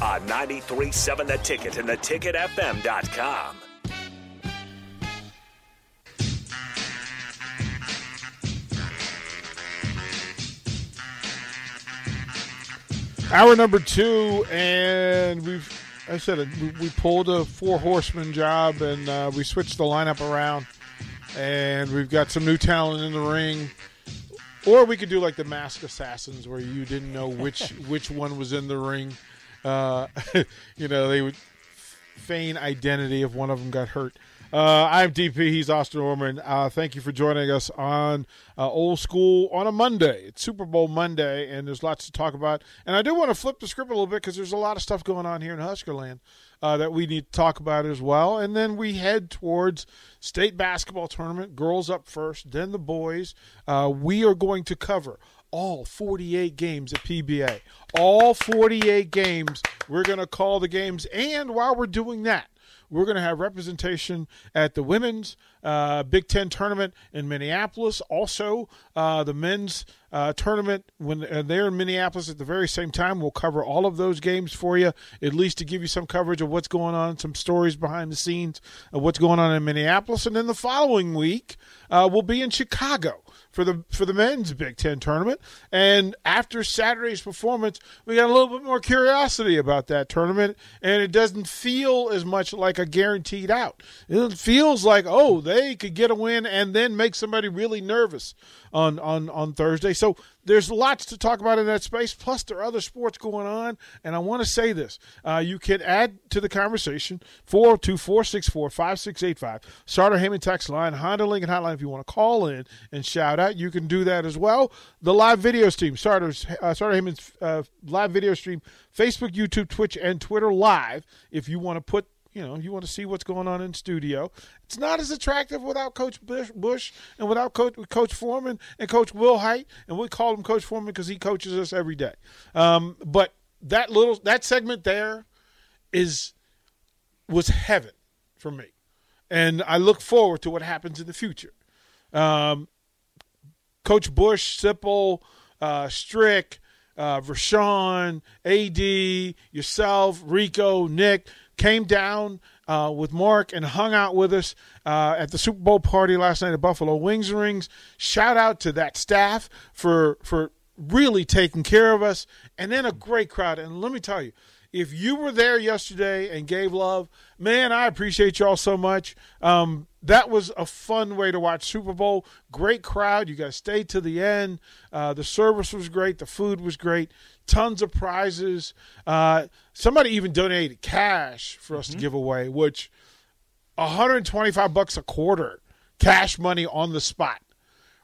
On 93.7 The Ticket and theticketfm.com. Hour number two, and we've, I said it, we, we pulled a four horseman job and uh, we switched the lineup around, and we've got some new talent in the ring. Or we could do like the Mask Assassins, where you didn't know which which one was in the ring. Uh, you know, they would feign identity if one of them got hurt. Uh, I'm DP. He's Austin Orman. Uh, thank you for joining us on uh, Old School on a Monday. It's Super Bowl Monday, and there's lots to talk about. And I do want to flip the script a little bit because there's a lot of stuff going on here in Huskerland uh, that we need to talk about as well. And then we head towards state basketball tournament. Girls up first, then the boys. Uh, we are going to cover all 48 games at PBA. All 48 games. We're going to call the games. And while we're doing that, we're going to have representation at the women's uh, Big Ten tournament in Minneapolis. Also, uh, the men's uh, tournament when they're in Minneapolis at the very same time. We'll cover all of those games for you, at least to give you some coverage of what's going on, some stories behind the scenes of what's going on in Minneapolis. And then the following week, uh, we'll be in Chicago for the for the men's Big Ten tournament. And after Saturday's performance, we got a little bit more curiosity about that tournament, and it doesn't feel as much like a guaranteed out. It feels like oh, they could get a win and then make somebody really nervous on on on Thursday. So there's lots to talk about in that space. Plus, there are other sports going on. And I want to say this uh, you can add to the conversation 402 464 5685. Sartor Hamann text line, Honda Lincoln Hotline. If you want to call in and shout out, you can do that as well. The live video stream, Starters, uh, Sartor Hamann's uh, live video stream, Facebook, YouTube, Twitch, and Twitter live. If you want to put you know, you want to see what's going on in studio. It's not as attractive without Coach Busch, and without Coach, Coach Foreman and Coach Wilhite, and we call him Coach Foreman because he coaches us every day. Um, but that little that segment there is was heaven for me, and I look forward to what happens in the future. Um, Coach Busch, Sipple, uh, Strick, uh, Rashawn, AD, yourself, Rico, Nick came down uh, with Mark and hung out with us uh, at the Super Bowl party last night at Buffalo Wings and Rings. Shout out to that staff for for really taking care of us, and then a great crowd. And let me tell you, if you were there yesterday and gave love, man, I appreciate y'all so much. Um, that was a fun way to watch Super Bowl. Great crowd. You guys stayed to the end. Uh, the service was great. The food was great. Tons of prizes. Uh, somebody even donated cash for us mm-hmm. to give away, which 125 bucks a quarter, cash money on the spot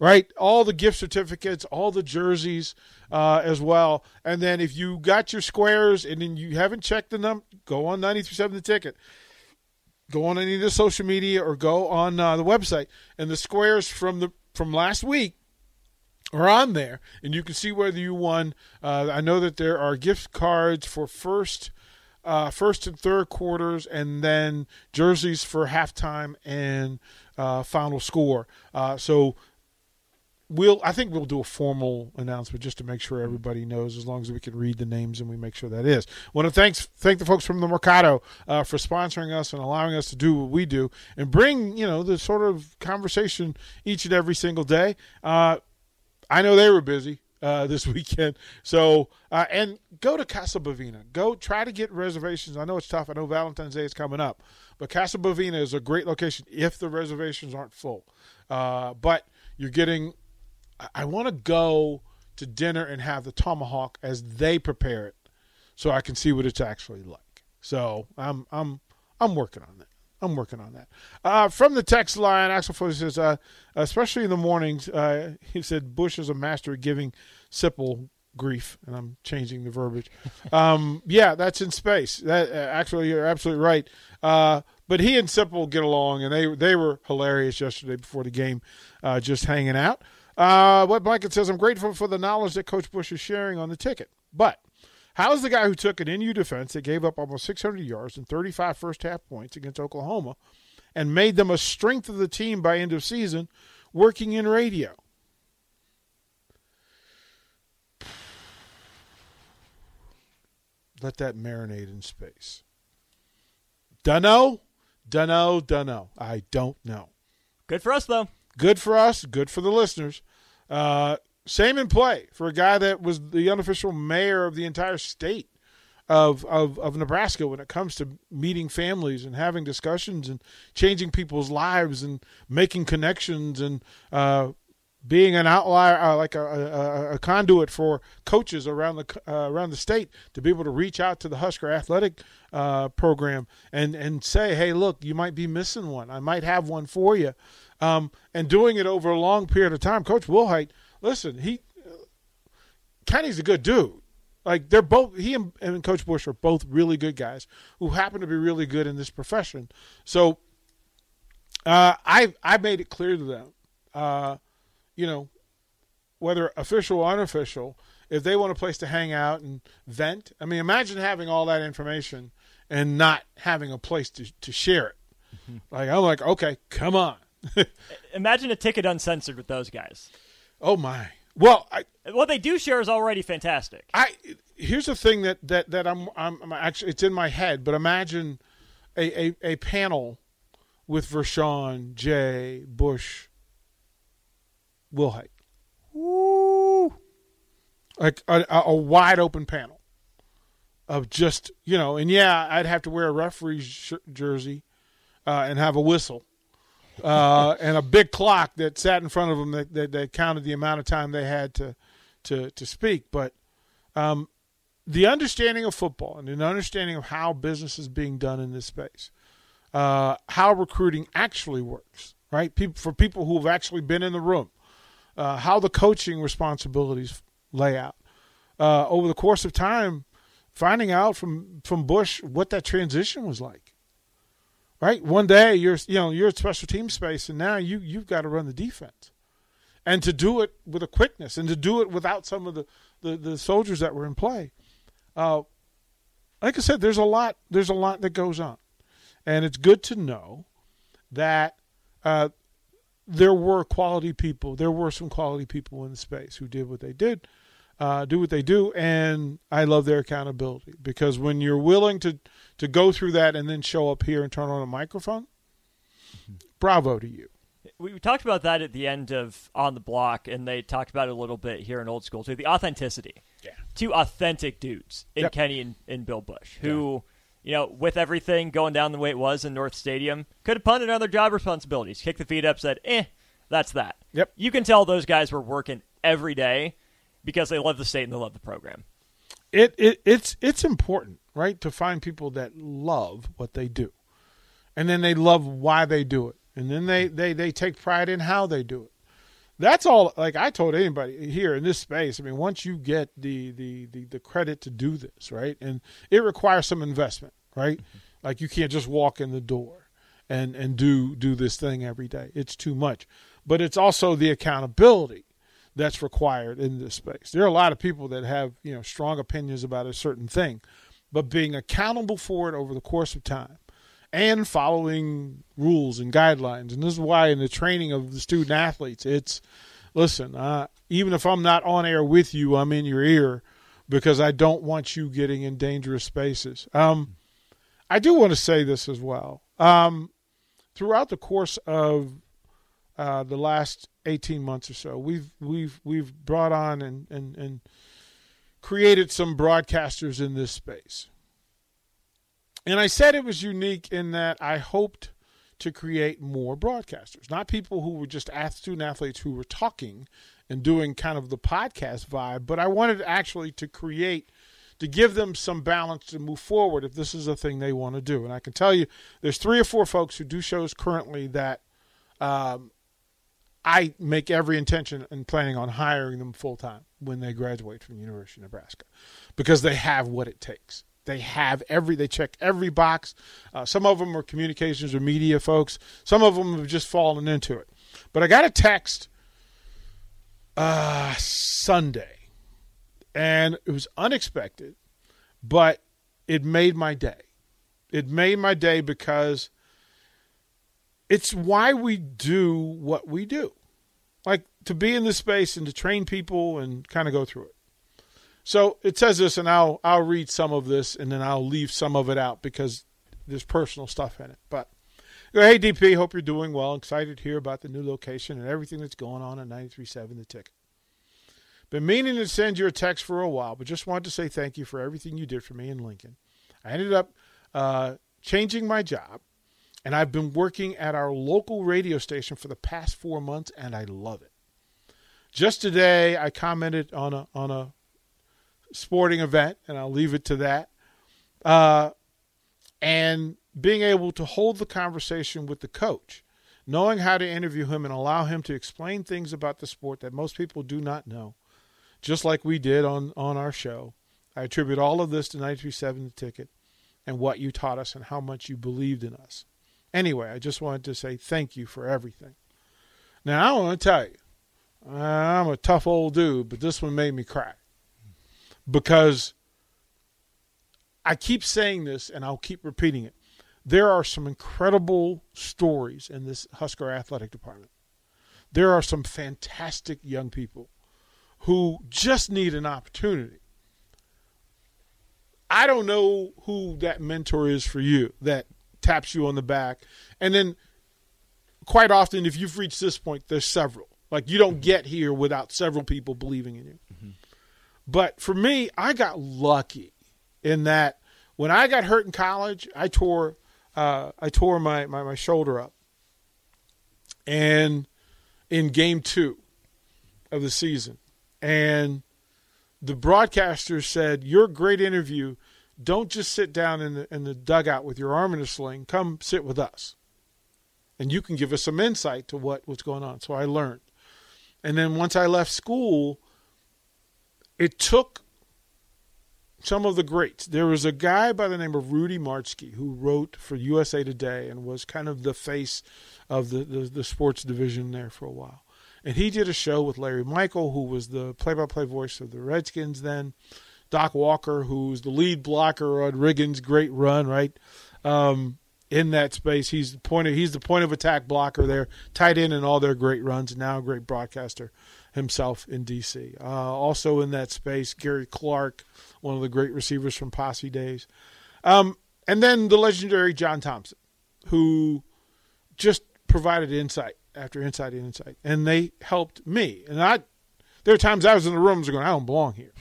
right? All the gift certificates, all the jerseys uh, as well. And then if you got your squares and then you haven't checked the number, go on 937 the ticket. Go on any of the social media or go on uh, the website, and the squares from the from last week are on there, and you can see whether you won. Uh, I know that there are gift cards for first, uh, first and third quarters, and then jerseys for halftime and uh, final score. Uh, so we'll I think we'll do a formal announcement just to make sure everybody knows as long as we can read the names and we make sure that is. Want to thanks thank the folks from the Mercado uh, for sponsoring us and allowing us to do what we do and bring you know the sort of conversation each and every single day. Uh, I know they were busy. Uh, this weekend, so uh, and go to Casa Bovina. Go try to get reservations. I know it's tough. I know Valentine's Day is coming up, but Casa Bovina is a great location if the reservations aren't full. Uh, but you're getting I want to go to dinner and have the tomahawk as they prepare it, so I can see what it's actually like. So I'm I'm I'm working on that. I'm working on that. Uh, from the text line, Axel Foley says, uh, especially in the mornings, uh, he said Busch is a master of giving Sipple grief, and I'm changing the verbiage. Um, yeah, that's in space. That uh, actually, you're absolutely right. Uh, but he and Sipple get along, and they they were hilarious yesterday before the game, uh, just hanging out. Uh, what Blanket says, I'm grateful for the knowledge that Coach Busch is sharing on the ticket. But how's the guy who took an NU defense that gave up almost 600 yards and 35 first half points against Oklahoma and made them a strength of the team by end of season working in radio? Let that marinate in space. Dunno, dunno, dunno. I don't know. Good for us, though. Good for us. Good for the listeners. Uh, same in play for a guy that was the unofficial mayor of the entire state of, of, of Nebraska when it comes to meeting families and having discussions and changing people's lives and making connections and uh, being an outlier, uh, like a, a, a, conduit for coaches around the uh, around the state to be able to reach out to the Husker athletic uh, program and and say, hey, look, you might be missing one. I might have one for you, um, and doing it over a long period of time. Coach Wilhite, listen, he Kenny's a good dude. Like they're both he and, and Coach Busch are both really good guys who happen to be really good in this profession. So uh, I I made it clear to them uh, you know, whether official or unofficial, if they want a place to hang out and vent. I mean, imagine having all that information and not having a place to, to share it. Mm-hmm. Like, I'm like, okay, come on. imagine a ticket uncensored with those guys. Oh, my. Well, I, what they do share is already fantastic. I here's the thing that that that I'm I'm, I'm actually it's in my head, but imagine a a, a panel with Vershawn, Jay, Busch, Wilhite. Woo! Like a, a, wide open panel of just you know, and yeah, I'd have to wear a referee's sh- jersey uh, and have a whistle uh, and a big clock that sat in front of them that, that, that, counted the amount of time they had to to to speak. But um, the understanding of football and an understanding of how business is being done in this space, uh, how recruiting actually works, right? People for people who have actually been in the room uh, how the coaching responsibilities lay out uh, over the course of time, finding out from from Busch what that transition was like. Right, one day you're you know you're at special team space, and now you you've got to run the defense, and to do it with a quickness, and to do it without some of the the, the soldiers that were in play. Uh, like I said, there's a lot there's a lot that goes on, and it's good to know that uh, there were quality people. There were some quality people in the space who did what they did, uh, do what they do, and I love their accountability because when you're willing to to go through that and then show up here and turn on a microphone, mm-hmm. bravo to you. We talked about that at the end of On the Block, and they talked about it a little bit here in Old School too. The authenticity. Yeah. Two authentic dudes in yep. Kenny and, and, Bill Busch who. Yeah you know, with everything going down the way it was in North Stadium, could have punted on their job responsibilities, kicked the feet up, said, eh, that's that. Yep. You can tell those guys were working every day because they love the state and they love the program. It, it it's it's important, right, to find people that love what they do. And then they love why they do it. And then they, they, they take pride in how they do it. That's all like I told anybody here in this space. I mean, once you get the the the, the credit to do this, right? And it requires some investment, right? Mm-hmm. Like you can't just walk in the door and and do do this thing every day. It's too much but it's also the accountability that's required in this space. There are a lot of people that have, you know, strong opinions about a certain thing, but being accountable for it over the course of time and following rules and guidelines. And this is why in the training of the student athletes, it's listen, uh, even if I'm not on air with you, I'm in your ear because I don't want you getting in dangerous spaces. Um, I do want to say this as well. Um, throughout the course of uh, the last 18 months or so. We've we've we've brought on and, and, and created some broadcasters in this space. And I said it was unique in that I hoped to create more broadcasters, not people who were just student athletes who were talking and doing kind of the podcast vibe, but I wanted actually to create to give them some balance to move forward if this is a thing they want to do. And I can tell you, there's three or four folks who do shows currently that um, I make every intention and planning on hiring them full time when they graduate from the University of Nebraska because they have what it takes. They have every, they check every box. Uh, some of them are communications or media folks. Some of them have just fallen into it. But I got a text uh, Sunday, and it was unexpected, but it made my day. It made my day because it's why we do what we do. Like to be in this space and to train people and kind of go through it. So it says this, and I'll I'll read some of this, and then I'll leave some of it out because there's personal stuff in it. But hey, DP, hope you're doing well. Excited to hear about the new location and everything that's going on at 93.7 The Ticket. Been meaning to send you a text for a while, but just wanted to say thank you for everything you did for me in Lincoln. I ended up uh, changing my job, and I've been working at our local radio station for the past four months, and I love it. Just today, I commented on a on a sporting event, and I'll leave it to that. Uh, and being able to hold the conversation with the coach, knowing how to interview him and allow him to explain things about the sport that most people do not know, just like we did on, on our show. I attribute all of this to 937 The Ticket and what you taught us and how much you believed in us. Anyway, I just wanted to say thank you for everything. Now, I want to tell you, I'm a tough old dude, but this one made me cry because I keep saying this and I'll keep repeating it. There are some incredible stories in this Husker athletic department. There are some fantastic young people who just need an opportunity. I don't know who that mentor is for you that taps you on the back. And then quite often, if you've reached this point, there's several. Like you don't get here without several people believing in you. Mm-hmm. But for me, I got lucky in that when I got hurt in college, I tore uh, I tore my, my, my shoulder up. And in game two of the season. And the broadcaster said, Your great interview. Don't just sit down in the in the dugout with your arm in a sling. Come sit with us. And you can give us some insight to what, what's going on. So I learned. And then once I left school, it took some of the greats. There was a guy by the name of Rudy Martzke who wrote for USA Today and was kind of the face of the, the, the, sports division there for a while. And he did a show with Larry Michael, who was the play by play voice of the Redskins then. Doc Walker, who's the lead blocker on Riggins' great run, right? Um, in that space, he's the point of, he's the point of attack blocker there, tight end in all their great runs, now a great broadcaster himself in D.C. Uh, also in that space, Gary Clark, one of the great receivers from Posse days. Um, and then the legendary John Thompson, who just provided insight after insight and insight. And they helped me. And I, there are times I was in the rooms going, I don't belong here.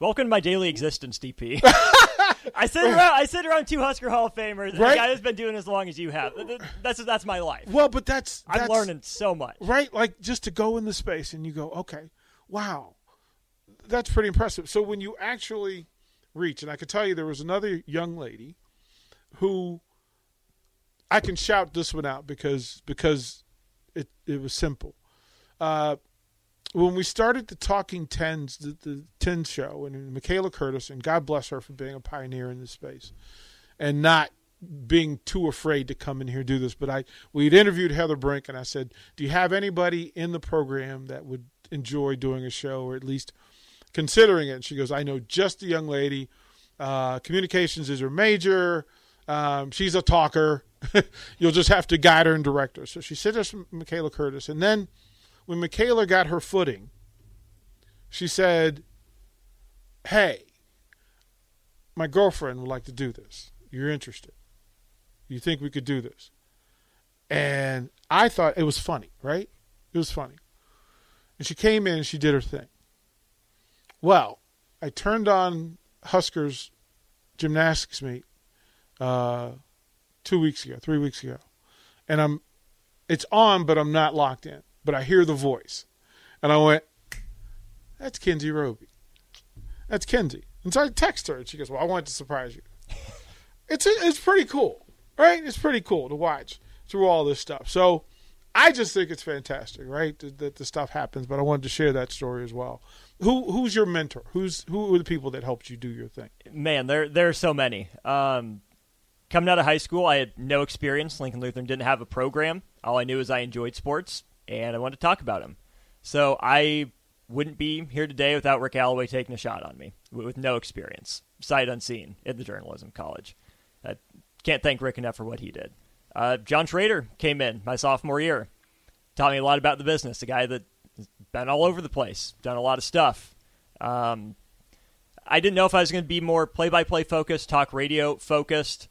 Welcome to my daily existence, DP. I sit around. I sit around two Husker Hall of Famers. Right? The guy has been doing as long as you have. That's that's my life. Well, but that's, that's I'm learning so much. Right, like just to go in the space and you go, okay, wow, that's pretty impressive. So when you actually reach, and I could tell you there was another young lady who I can shout this one out because because it it was simple. Uh, when we started the Talking Tens, the, the Ten show, and Michaela Curtis, and God bless her for being a pioneer in this space, and not being too afraid to come in here do this. But I we'd interviewed Heather Brink, and I said, "Do you have anybody in the program that would enjoy doing a show, or at least considering it?" And she goes, "I know just a young lady. Uh, communications is her major. Um, she's a talker. You'll just have to guide her and direct her." So she said, "That's Michaela Curtis," and then when Michaela got her footing, she said, Hey, my girlfriend would like to do this. You're interested. You think we could do this? And I thought it was funny, right? It was funny. And she came in and she did her thing. Well, I turned on Huskers gymnastics meet uh, two weeks ago, three weeks ago, and I'm it's on, but I'm not locked in but I hear the voice. And I went, that's Kinsey Roby. That's Kinsey. And so I text her, and she goes, well, I wanted to surprise you. it's, it's pretty cool, right? It's pretty cool to watch through all this stuff. So I just think it's fantastic, right? That, that the stuff happens. But I wanted to share that story as well. Who who's your mentor? Who's who are the people that helped you do your thing? Man, there there are so many. Um, coming out of high school, I had no experience. Lincoln Lutheran didn't have a program. All I knew is I enjoyed sports and I wanted to talk about him. So I wouldn't be here today without Rick Alloway taking a shot on me with no experience, sight unseen, at the journalism college. I can't thank Rick enough for what he did. Uh, John Schrader came in my sophomore year, taught me a lot about the business. A guy that has been all over the place, done a lot of stuff. Um, I didn't know if I was going to be more play-by-play focused, talk radio focused.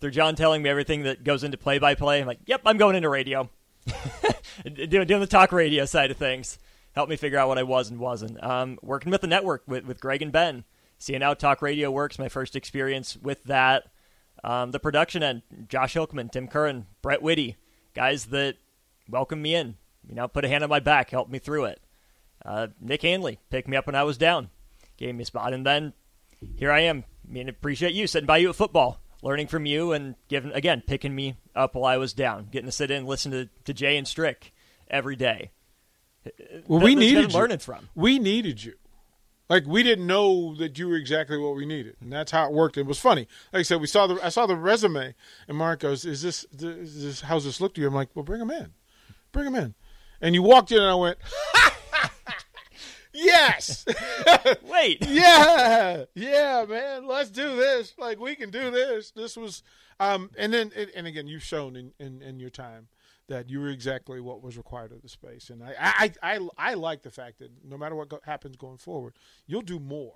Through John telling me everything that goes into play-by-play, I'm like, "Yep, I'm going into radio." doing, doing the talk radio side of things helped me figure out what I was and wasn't. Um, working with the network with, with Greg and Ben, seeing how talk radio works, my first experience with that. Um, the production end, Josh Hilkman, Tim Curran, Brett Whitty, guys that welcomed me in, you know, put a hand on my back, helped me through it. Uh, Nick Hanley picked me up when I was down, gave me a spot, and then here I am. I mean, appreciate you sitting by you at football, learning from you, and giving again picking me up while I was down, getting to sit in and listen to, to Jay and Strick every day. Well, we needed you. learning from. We needed you. Like we didn't know that you were exactly what we needed, and that's how it worked. It was funny. Like I said, we saw the I saw the resume, and Mark goes, "Is this, is this how's this look to you?" I'm like, "Well, bring him in, bring him in." And you walked in, and I went, "Yes, wait, yeah, yeah, man, let's do this. Like we can do this." This was, um, and then and again, you've shown in in, in your time that you were exactly what was required of the space. And I, I, I, I like the fact that no matter what go- happens going forward, you'll do more.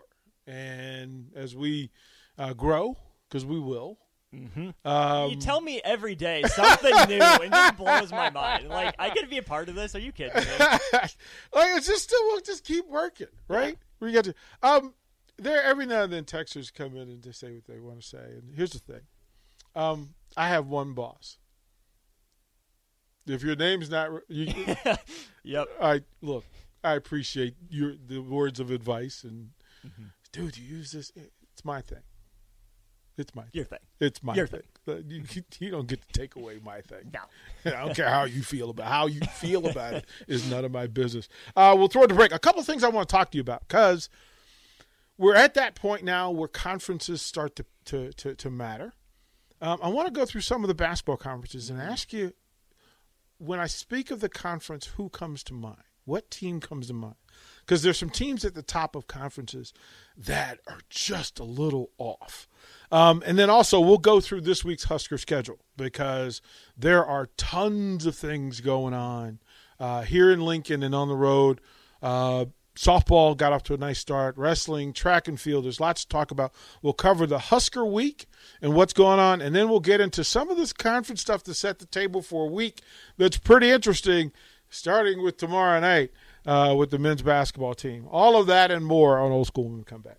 And as we uh, grow, because we will. Mm-hmm. Um, you tell me every day something new, and it blows my mind. Like I get to be a part of this. Are you kidding me? like it's just still we'll just keep working, right? Yeah. We got to. Um, there every now and then texters come in and just say what they want to say. And here's the thing, um, I have one boss if your name's not, you, yep. I look. I appreciate your the words of advice and, mm-hmm. dude, you use this. It's my thing. It's my your thing. It's my your thing. thing. You, you don't get to take away my thing. No, I don't care how you feel about how you feel about it is none of my business. Uh, we'll throw it to break. A couple things I want to talk to you about because we're at that point now where conferences start to to to, to matter. Um, I want to go through some of the basketball conferences and ask you when I speak of the conference, who comes to mind? What team comes to mind? Because there's some teams at the top of conferences that are just a little off. Um, and then also, we'll go through this week's Husker schedule because there are tons of things going on uh, here in Lincoln and on the road. Uh, softball got off to a nice start. Wrestling, track and field. There's lots to talk about. We'll cover the Husker week and what's going on, and then we'll get into some of this conference stuff to set the table for a week that's pretty interesting, starting with tomorrow night uh, with the men's basketball team. All of that and more on Old School when we come back.